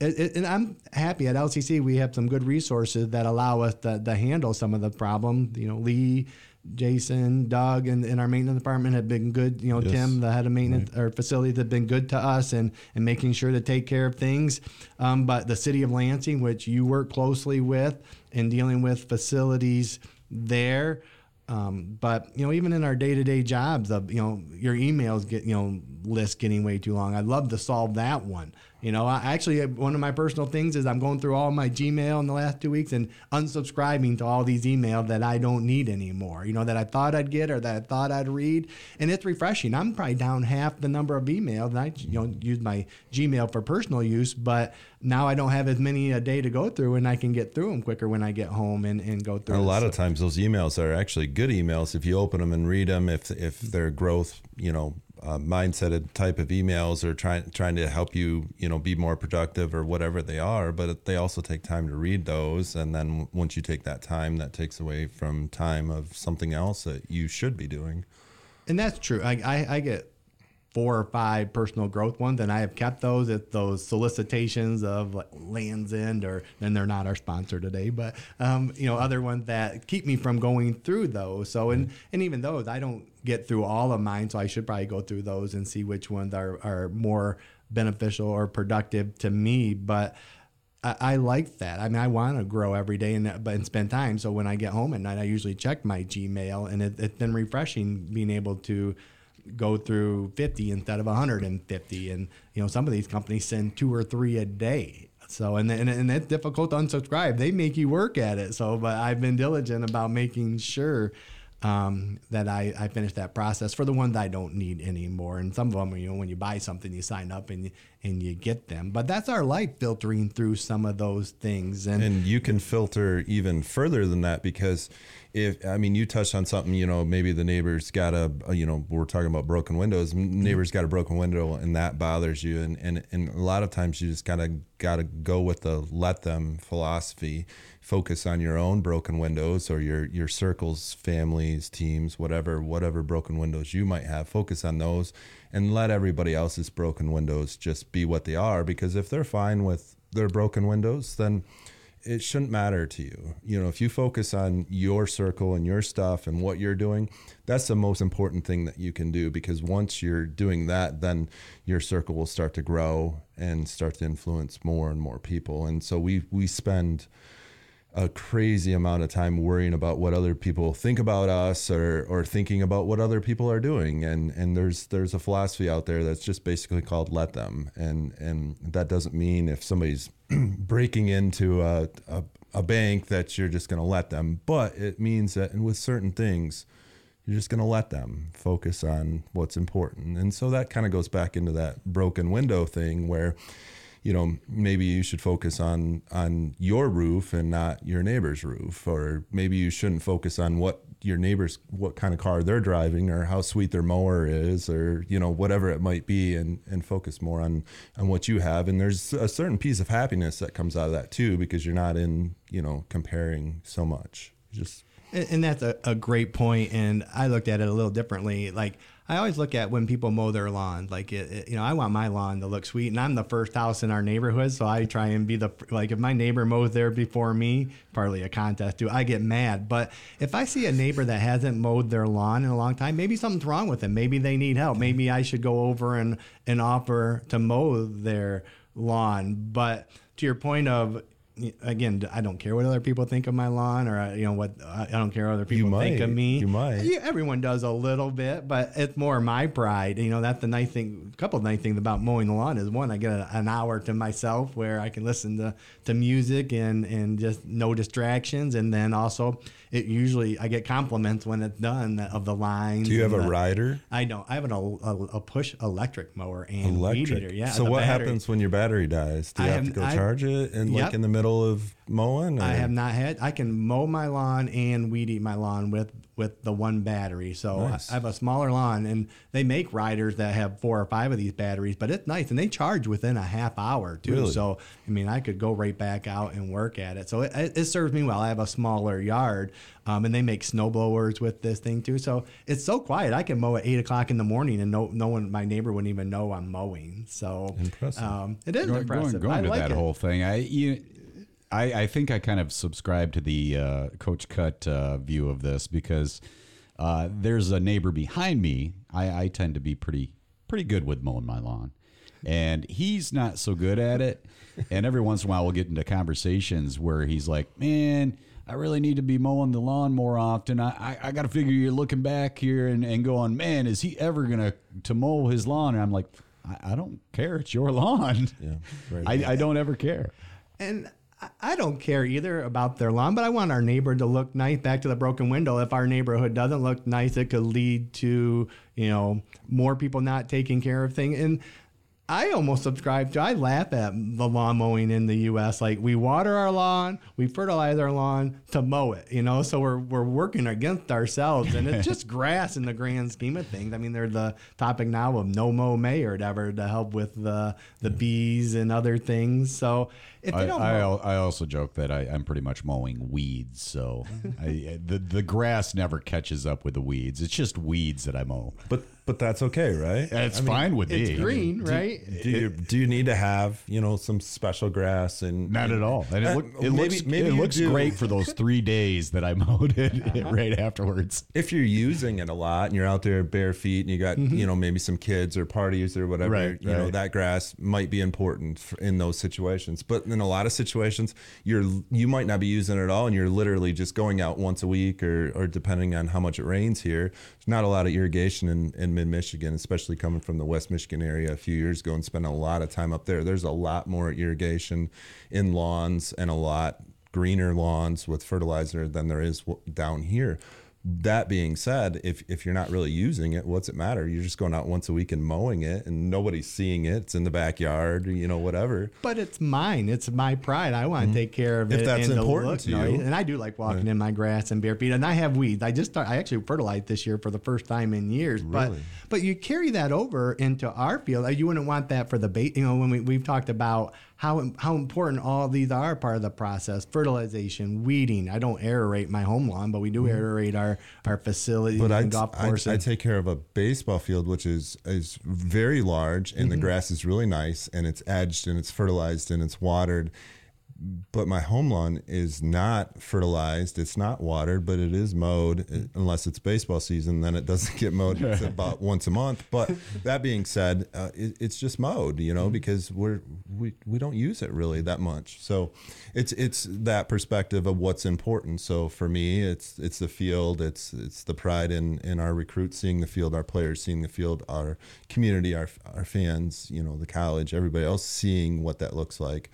It, it, and I'm happy at LCC. We have some good resources that allow us to, to handle some of the problem. You know, Lee, Jason, Doug, and, and our maintenance department have been good. You know, Yes. Tim, the head of maintenance or facilities, have been good to us and and making sure to take care of things. Um, but the city of Lansing, which you work closely with in dealing with facilities there. Um, but you know, even in our day-to-day jobs, of you know, your emails get you know list getting way too long. I'd love to solve that one. You know, I actually uh, one of my personal things is I'm going through all my Gmail in the last two weeks and unsubscribing to all these emails that I don't need anymore. You know, that I thought I'd get or that I thought I'd read, and it's refreshing. I'm probably down half the number of emails. And I you know use my Gmail for personal use, but now I don't have as many a day to go through, and I can get through them quicker when I get home and, and go through. Them. A lot So- of times those emails are actually good emails if you open them and read them if if they're growth you know uh, mindseted type of emails or trying trying to help you you know be more productive or whatever they are but they also take time to read those and then once you take that time that takes away from time of something else that you should be doing And that's true. I, I, I get four or five personal growth ones, and I have kept those at those solicitations of like Lands End, or and they're not our sponsor today, but um, you know other ones that keep me from going through those. So and and even those, I don't get through all of mine, so I should probably go through those and see which ones are are more beneficial or productive to me. But I, I like that. I mean, I want to grow every day and and spend time. So when I get home at night, I usually check my Gmail, and it, it's been refreshing being able to go through 50 instead of 150. And you know, some of these companies send two or three a day. So and and, and it's difficult to unsubscribe. They make you work at it. So, but I've been diligent about making sure um, that I, I finish that process for the ones I don't need anymore. And some of them, you know, when you buy something, you sign up and you, and you get them. But that's our life filtering through some of those things. And, and you can filter even further than that because if I mean you touched on something, you know, maybe the neighbor's got a, you know, we're talking about broken windows. Mm-hmm. Neighbor's got a broken window, and that bothers you, and and and a lot of times you just kind of got to go with the let them philosophy. Focus on your own broken windows or your your circles, families, teams, whatever whatever broken windows you might have. Focus on those, and let everybody else's broken windows just be what they are. Because if they're fine with their broken windows, then it shouldn't matter to you. You know, if you focus on your circle and your stuff and what you're doing, that's the most important thing that you can do because once you're doing that, then your circle will start to grow and start to influence more and more people. And so we we spend a crazy amount of time worrying about what other people think about us or or thinking about what other people are doing. And and there's there's a philosophy out there that's just basically called let them. And and that doesn't mean if somebody's breaking into a, a, a bank that you're just going to let them but it means that and with certain things you're just going to let them focus on what's important. And so that kind of goes back into that broken window thing where you know maybe you should focus on on your roof and not your neighbor's roof. Or maybe you shouldn't focus on what your neighbors what kind of car they're driving or how sweet their mower is or you know whatever it might be. And and focus more on on what you have. And there's a certain piece of happiness that comes out of that too because you're not in you know comparing so much. Just and, and that's a, a great point. And i looked at it a little differently. Like I always look at when people mow their lawn. Like, it, it, you know, I want my lawn to look sweet, and I'm the first house in our neighborhood, so I try and be the like. If my neighbor mows there before me, partly a contest too, I get mad. But if I see a neighbor that hasn't mowed their lawn in a long time, maybe something's wrong with them. Maybe they need help. Maybe I should go over and and offer to mow their lawn. But to your point of again, I don't care what other people think of my lawn, or uh, you know what I don't care what other people might, think of me. you might. Yeah, everyone does a little bit, but it's more my pride. You know, that's the nice thing. A couple of nice things about mowing the lawn is one, I get a, an hour to myself where I can listen to to music and and just no distractions, and then also it usually I get compliments when it's done of the lines. Do you have a the- rider? I don't. I have an, a, a push electric mower and weed electric eater. Yeah. so what battery. happens when your battery dies do you I have, have- to go I- charge it and like in the middle of mowing I have not had. I can mow my lawn and weed eat my lawn with with the one battery. So I- Nice. I have a smaller lawn, and they make riders that have four or five of these batteries. But it's nice, and they charge within a half hour too. Really? So I mean, I could go right back out and work at it. So it, it it serves me well. I have a smaller yard, um, and they make snow blowers with this thing too. So it's so quiet. I can mow at eight o'clock in the morning, and no no one, my neighbor wouldn't even know I'm mowing. So impressive. Um, it is Going- impressive. Going, going I to like that it. whole thing, I you, I, I think I kind of subscribe to the uh, Coach Cut uh, view of this because uh, there's a neighbor behind me. I, I tend to be pretty pretty good with mowing my lawn, and he's not so good at it. And every once in a while, we'll get into conversations where he's like, "Man." I really need to be mowing the lawn more often. I, I, I got to figure you're looking back here and, and going, man, is he ever gonna to mow his lawn? And I'm like, I, I don't care. It's your lawn. Yeah, right. I, I don't ever care. And I- don't care either about their lawn, but I want our neighbor to look nice. Back to the broken window. If our neighborhood doesn't look nice, it could lead to you know more people not taking care of things. And I almost subscribe to. I laugh at the lawn mowing in the U.S. Like we water our lawn, we fertilize our lawn to mow it. You know, so we're we're working against ourselves, and it's just grass in the grand scheme of things. I mean, they're the topic now of no mow May or whatever to help with the the bees and other things. So if they I, don't I, mow, al- I also joke that I, I'm pretty much mowing weeds, so I, the the grass never catches up with the weeds. It's just weeds that I mow. But but that's okay, right? It's I mean, fine with it. it's me. green, do, right? Do you do you need to have you know some special grass and Not at all. And it, Uh, look, it maybe- looks maybe it looks do. great for those three days that I mowed it right afterwards. if you're using it a lot and you're out there bare feet and you got you know maybe some kids or parties or whatever Mm-hmm. Right, you know that grass might be important f- in those situations but in a lot of situations you're you might not be using it at all and you're literally just going out once a week or or depending on how much it rains here there's not a lot of irrigation in, in mid-michigan especially coming from the west michigan area a few years ago and spending a lot of time up there. There's a lot more irrigation in lawns and a lot greener lawns with fertilizer than there is down here that being said, if if you're not really using it, what's it matter? You're just going out once a week and mowing it, and nobody's seeing it. It's in the backyard, you know, whatever. But it's mine. It's my pride. I want to take care of Mm-hmm. If that's important to you. nice. and I do like walking in my grass and bare feet. And I have weeds. I just start, I actually fertilized this year for the first time in years. But Really? but you carry that over into our field. You wouldn't want that for the bait. You know, when we we've talked about how how important all these are part of the process: fertilization, weeding. I don't aerate my home lawn, but we do aerate our our facilities Mm-hmm. But I, and golf I, courses. I take care of a baseball field, which is is very large, and the Mhm. grass is really nice, and it's edged, and it's fertilized, and it's watered. But my home lawn is not fertilized. It's not watered, but it is mowed. uh, Unless it's baseball season, then it doesn't get mowed It's about once a month. But that being said, uh, it, it's just mowed, you know, because we're we, we don't use it really that much. So it's it's that perspective of what's important. So for me, it's it's the field. It's it's the pride in in our recruits seeing the field, our players seeing the field, our community, our our fans, you know, the college, everybody else seeing what that looks like.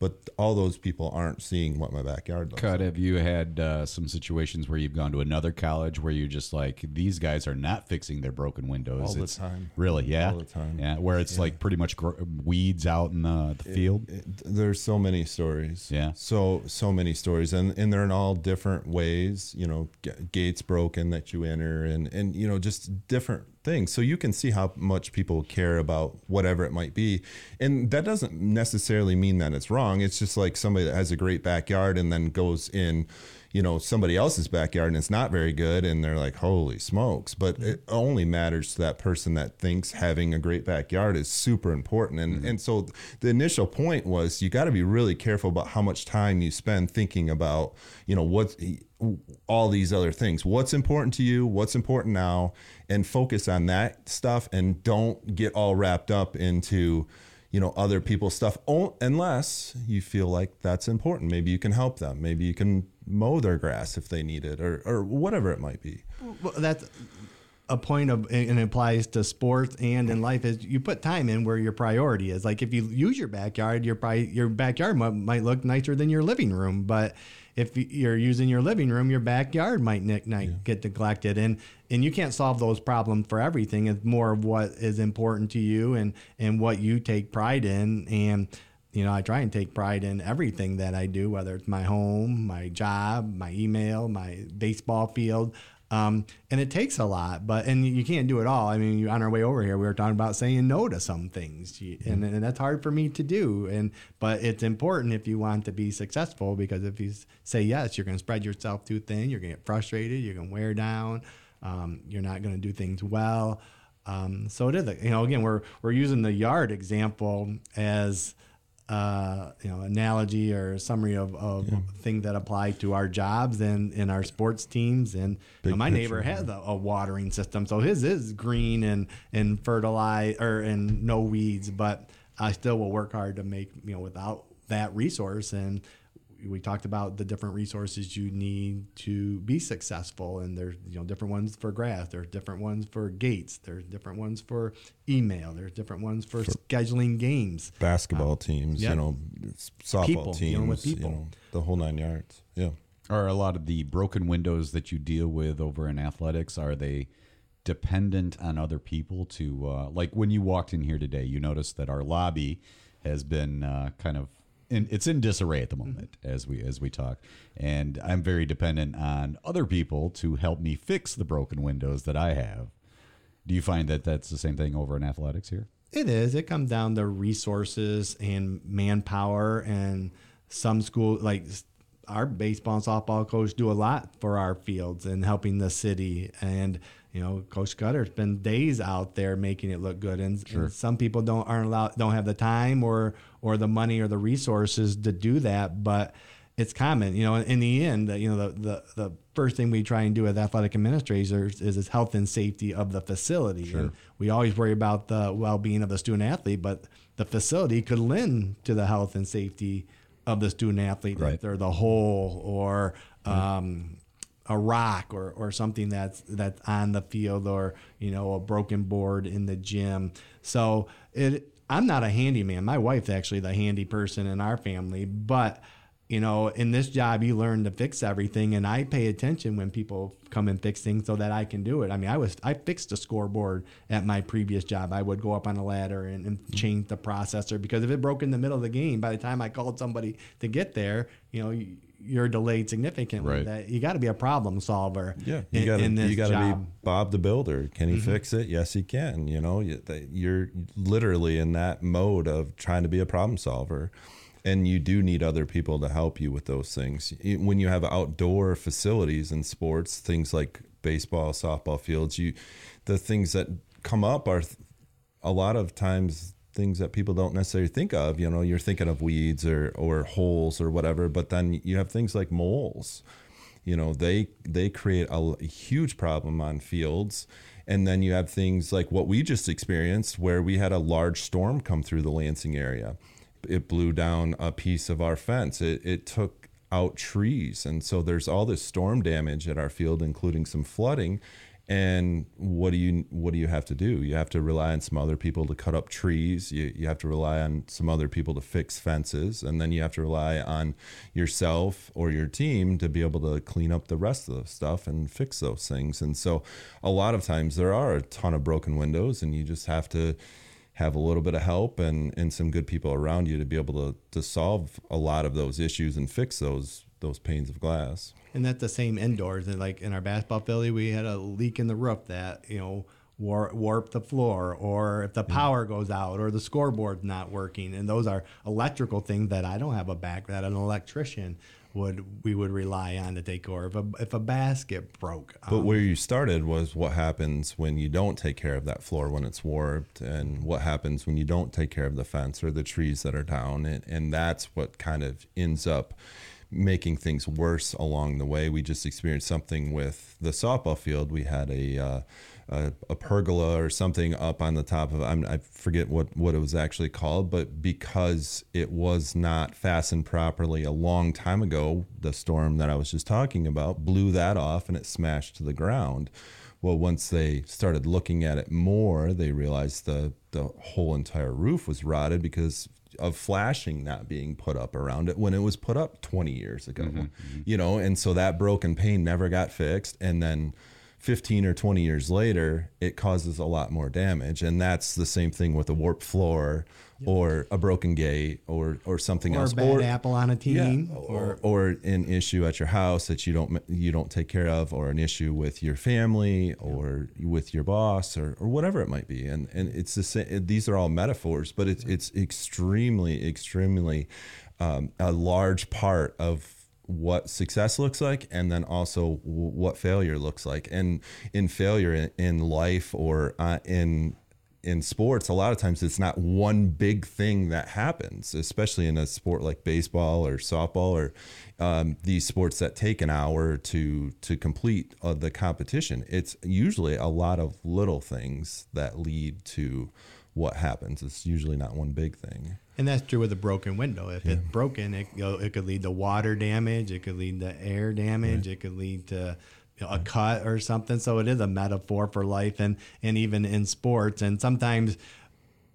But all those people aren't seeing what my backyard looks Cut, have you had uh, some situations where you've gone to another college where you're just like, these guys are not fixing their broken windows? All the time. Really? Yeah. All the time. Yeah. Where it's Yeah. like pretty much gr- weeds out in the, the field. there's so many stories. Yeah. So so many stories, and and they're in all different ways. You know, g- gates broken that you enter, and and you know just different things. So you can see how much people care about whatever it might be, and that doesn't necessarily mean that it's wrong. It's just like somebody that has a great backyard and then goes in. You know somebody else's backyard and it's not very good, and they're like, "Holy smokes!" But mm-hmm. it only matters to that person that thinks having a great backyard is super important. And mm-hmm. and so the initial point was you got to be really careful about how much time you spend thinking about you know what all these other things. What's important to you? What's important now? And focus on that stuff, and don't get all wrapped up into you know other people's stuff unless you feel like that's important maybe you can help them maybe you can mow their grass if they need it or, or whatever it might be Well, that's a point of, and it applies to sports and in life is you put time in where your priority is. Like if you use your backyard, your pri- your backyard might, might look nicer than your living room, but if you're using your living room, your backyard might nick, night get neglected, and and you can't solve those problems for everything. It's more of what is important to you and and what you take pride in, and you know I try and take pride in everything that I do, whether it's my home, my job, my email, my baseball field. Um, and it takes a lot, but and you can't do it all. I mean, on our way over here, we were talking about saying no to some things, and, and that's hard for me to do. And but it's important if you want to be successful because if you say yes, you're going to spread yourself too thin. You're going to get frustrated. You're going to wear down. Um, you're not going to do things well. Um, so it is, you know, again, we're we're using the yard example as uh, you know, analogy or a summary of, of things that apply to our jobs and in our sports teams. And you know, my neighbor picture, has a, a watering system, so his is green and and fertilize or and no weeds. But I still will work hard to make you know without that resource and. We talked about the different resources you need to be successful, and there's you know different ones for grass, there's different ones for gates, there's different ones for email, there's different ones for, scheduling games. basketball teams yeah. you know softball People, teams dealing with you know, the whole nine yards yeah Are a lot of the broken windows that you deal with over in athletics are they dependent on other people to uh, like when you walked in here today you noticed that our lobby has been uh, kind of in, it's in disarray at the mm-hmm. moment as we as we talk and I'm very dependent on other people to help me fix the broken windows that I have do you find that that's the same thing over in athletics here It is. It comes down to resources and manpower, and some school like our baseball and softball coach do a lot for our fields and helping the city. And you know, Coach Cutter spends days out there making it look good, and, Sure. and some people don't aren't allowed don't have the time or or the money or the resources to do that, but. It's common, you know. In the end, you know, the, the the first thing we try and do as athletic administrators is is health and safety of the facility. Sure. And we always worry about the well-being of the student athlete, but the facility could lend to the health and safety of the student athlete Right. if they're the whole or um, a rock or, or something that's that's on the field or you know a broken board in the gym. So it I'm not a handyman. My wife's actually the handy person in our family, but you know, in this job, you learn to fix everything, and I pay attention when people come and fix things so that I can do it. I mean, I was I fixed a scoreboard at my previous job. I would go up on a ladder and, and Mm-hmm. change the processor because if it broke in the middle of the game, by the time I called somebody to get there, you know, you're delayed significantly. Right. That you got to be a problem solver. Yeah, you got to you got to be Bob the Builder. Can he Mhm. fix it? Yes, he can. You know, you- that- you're literally in that mode of trying to be a problem solver, and you do need other people to help you with those things. When you have outdoor facilities and sports, things like baseball, softball fields, you the things that come up are a lot of times things that people don't necessarily think of. You know, you're thinking of weeds or or holes or whatever, but then you have things like moles. You know they they create a huge problem on fields. And then you have things like what we just experienced where we had a large storm come through the lansing area. It blew down a piece of our fence. It, it took out trees. And so there's all this storm damage at our field including some flooding and what do you what do you have to do? You have to rely on some other people to cut up trees. You, you have to rely on some other people to fix fences. And then you have to rely on yourself or your team to be able to clean up the rest of the stuff and fix those things. And so a lot of times there are a ton of broken windows and you just have to have a little bit of help and, and some good people around you to be able to, to solve a lot of those issues and fix those those panes of glass And that's the same indoors. And like in our basketball facility, we had a leak in the roof that, you know, war- warped the floor, or if the mm. power goes out, or the scoreboard's not working. And those are electrical things that I don't have a back that an electrician would we would rely on to take care of. If a, if a basket broke, But um, where you started was what happens when you don't take care of that floor when it's warped, and what happens when you don't take care of the fence or the trees that are down, and, and that's what kind of ends up making things worse along the way. We just experienced something with the softball field. We had a uh, a, a pergola or something up on the top of I'm, I forget what what it was actually called, but because it was not fastened properly a long time ago, the storm that I was just talking about blew that off and it smashed to the ground. Well, once they started looking at it more, they realized the the whole entire roof was rotted because of flashing not being put up around it when it was put up 20 years ago. Mm-hmm. You know, and so that broken pane never got fixed and then 15 or 20 years later, it causes a lot more damage. And that's the same thing with a warped floor or a broken gate or, or something or else. a bad apple on a team, or, or an issue at your house that you don't you don't take care of, or an issue with your family, or with your boss, or, or whatever it might be. And and it's the same. These are all metaphors, but it's it's extremely extremely um, a large part of what success looks like and then also what failure looks like. And in failure in, in life or uh, in in sports a lot of times it's not one big thing that happens especially in a sport like baseball or softball or um, these sports that take an hour to to complete uh, the competition. It's usually a lot of little things that lead to what happens. It's usually not one big thing And that's true with a broken window. If it's broken, it, you know, it could lead to water damage. It could lead to air damage. It could lead to you know, a cut or something. So it is a metaphor for life and, and even in sports. And sometimes,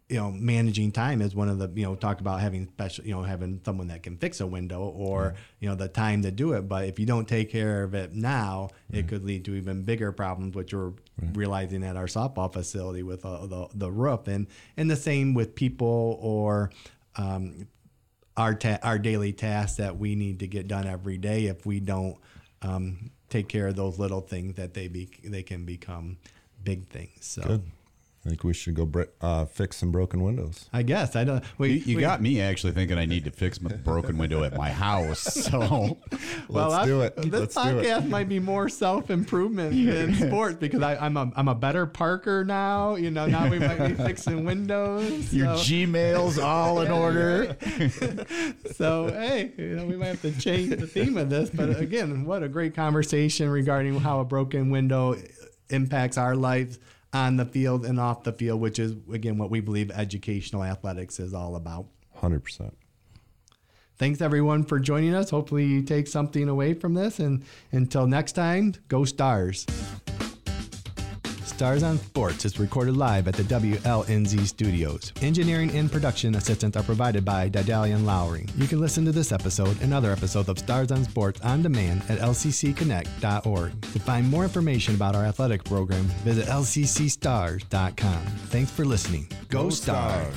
you know, managing time is one of the, you know, talk about having special, you know, having someone that can fix a window or, you know, the time to do it. But if you don't take care of it now, it could lead to even bigger problems, which we're realizing at our softball facility with uh, the, the roof. And, and the same with people or, um, our ta- our daily tasks that we need to get done every day. If we don't um, take care of those little things, that they be they can become big things. So Good. I think we should go bre- uh, fix some broken windows. I guess I don't. We, you you we- got me actually thinking I need to fix my broken window at my house. So Well, Let's do it. This Let's do it. podcast might be more self improvement than sports because I, I'm a I'm a better parker now. You know, now we might be fixing windows. your Gmail's all in order. so hey, you know, we might have to change the theme of this. But again, what a great conversation regarding how a broken window impacts our lives on the field and off the field, which is again what we believe educational athletics is all about. 100%. Thanks everyone for joining us. Hopefully you take something away from this and until next time, go stars. Stars on Sports is recorded live at the WLNZ studios. Engineering and production assistance are provided by Didalian Lowry. You can listen to this episode and other episodes of Stars on Sports on demand at lccconnect.org. To find more information about our athletic program, visit lccstars.com. Thanks for listening. Go, Stars!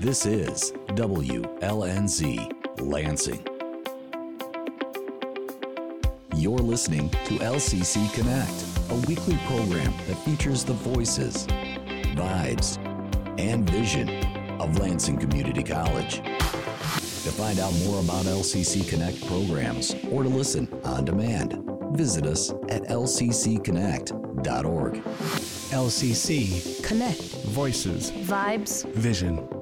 This is WLNZ Lansing. You're listening to LCC Connect, a weekly program that features the voices, vibes, and vision of Lansing Community College. To find out more about LCC Connect programs or to listen on demand, visit us at lccconnect.org. LCC Connect. Voices Vibes. Vision